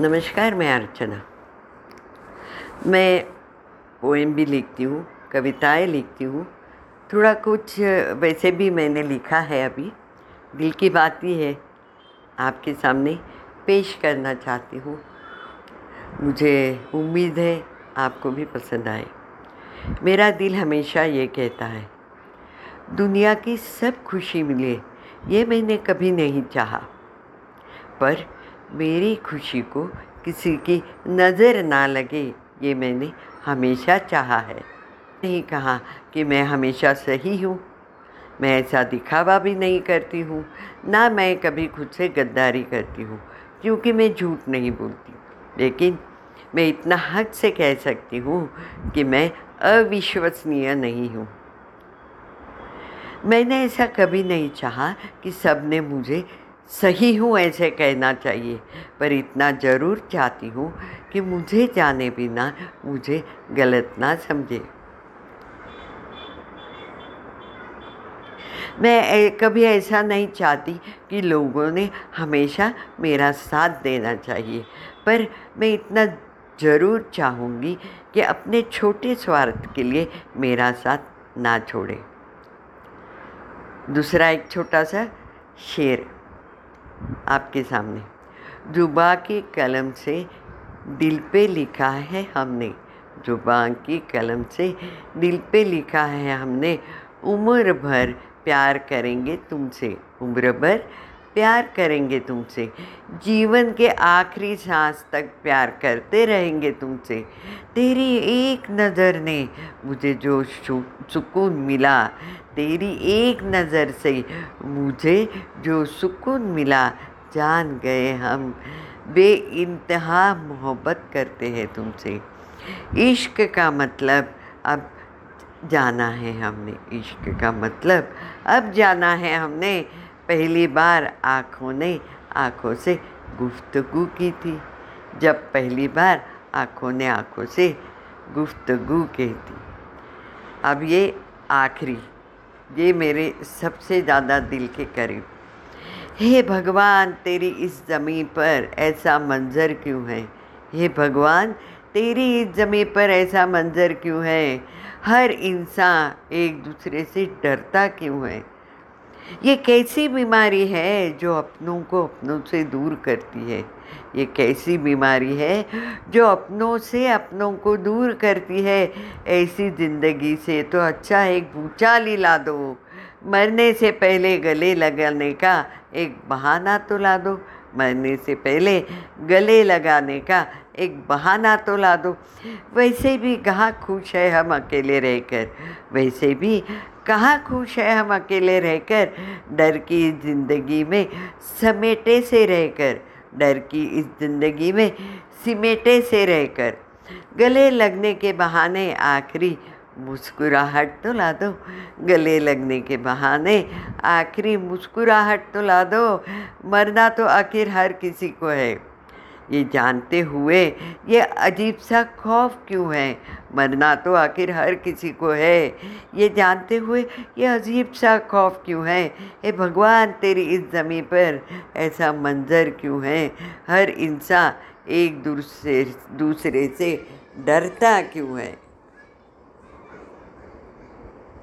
नमस्कार, मैं अर्चना। मैं पोएम भी लिखती हूँ, कविताएँ लिखती हूँ। थोड़ा कुछ वैसे भी मैंने लिखा है अभी। दिल की बात ही है आपके सामने पेश करना चाहती हूँ। मुझे उम्मीद है आपको भी पसंद आए। मेरा दिल हमेशा ये कहता है, दुनिया की सब खुशी मिले, ये मैंने कभी नहीं चाहा। पर मेरी खुशी को किसी की नज़र ना लगे, ये मैंने हमेशा चाहा है। नहीं कहा कि मैं हमेशा सही हूँ। मैं ऐसा दिखावा भी नहीं करती हूँ, ना मैं कभी खुद से गद्दारी करती हूँ, क्योंकि मैं झूठ नहीं बोलती। लेकिन मैं इतना हद से कह सकती हूँ कि मैं अविश्वसनीय नहीं हूँ। मैंने ऐसा कभी नहीं चाहा कि सबने मुझे सही हूँ ऐसे कहना चाहिए, पर इतना ज़रूर चाहती हूँ कि मुझे जाने बिना मुझे गलत ना समझे। मैं कभी ऐसा नहीं चाहती कि लोगों ने हमेशा मेरा साथ देना चाहिए, पर मैं इतना ज़रूर चाहूँगी कि अपने छोटे स्वार्थ के लिए मेरा साथ ना छोड़े। दूसरा एक छोटा सा शेर। आपके सामने। जुबा की कलम से दिल पे लिखा है हमने। जुबा की कलम से दिल पे लिखा है हमने। उम्र भर प्यार करेंगे तुमसे। उम्र भर प्यार करेंगे तुमसे। जीवन के आखिरी सांस तक प्यार करते रहेंगे तुमसे। तेरी एक नज़र ने मुझे जो सुकून मिला, तेरी एक नज़र से मुझे जो सुकून मिला, जान गए हम। बे इंतहा मोहब्बत करते हैं तुमसे। इश्क का मतलब अब जाना है हमने। इश्क का मतलब अब जाना है हमने। पहली बार आँखों ने आँखों से गुफ्तगु की थी। जब पहली बार आँखों ने आँखों से गुफ्तगु की थी। अब ये आखिरी, ये मेरे सबसे ज़्यादा दिल के करीब। हे भगवान, तेरी इस ज़मीन पर ऐसा मंज़र क्यों है? हे भगवान, तेरी इस ज़मीन पर ऐसा मंज़र क्यों है? हर इंसान एक दूसरे से डरता क्यों है? ये कैसी बीमारी है जो अपनों को अपनों से दूर करती है? ये कैसी बीमारी है जो अपनों से अपनों को दूर करती है? ऐसी ज़िंदगी से तो अच्छा एक भूचाल ला दो। मरने से पहले गले लगाने का एक बहाना तो ला दो। मरने से पहले गले लगाने का एक बहाना तो ला दो। वैसे भी कहाँ खुश है हम अकेले रहकर? वैसे भी कहाँ खुश है हम अकेले रहकर? डर की इस ज़िंदगी में समेटे से रहकर। डर की इस ज़िंदगी में सिमेटे से रहकर। गले लगने के बहाने आखिरी मुस्कुराहट तो ला दो। गले लगने के बहाने आखिरी मुस्कुराहट तो ला दो। मरना तो आखिर हर किसी को है। ये जानते हुए, ये अजीब सा खौफ क्यों है? मरना तो आखिर हर किसी को है। ये जानते हुए, ये अजीब सा खौफ क्यों है? हे भगवान, तेरी इस ज़मीन पर ऐसा मंज़र क्यों है? हर इंसान एक दूसरे दूसरे से डरता क्यों है?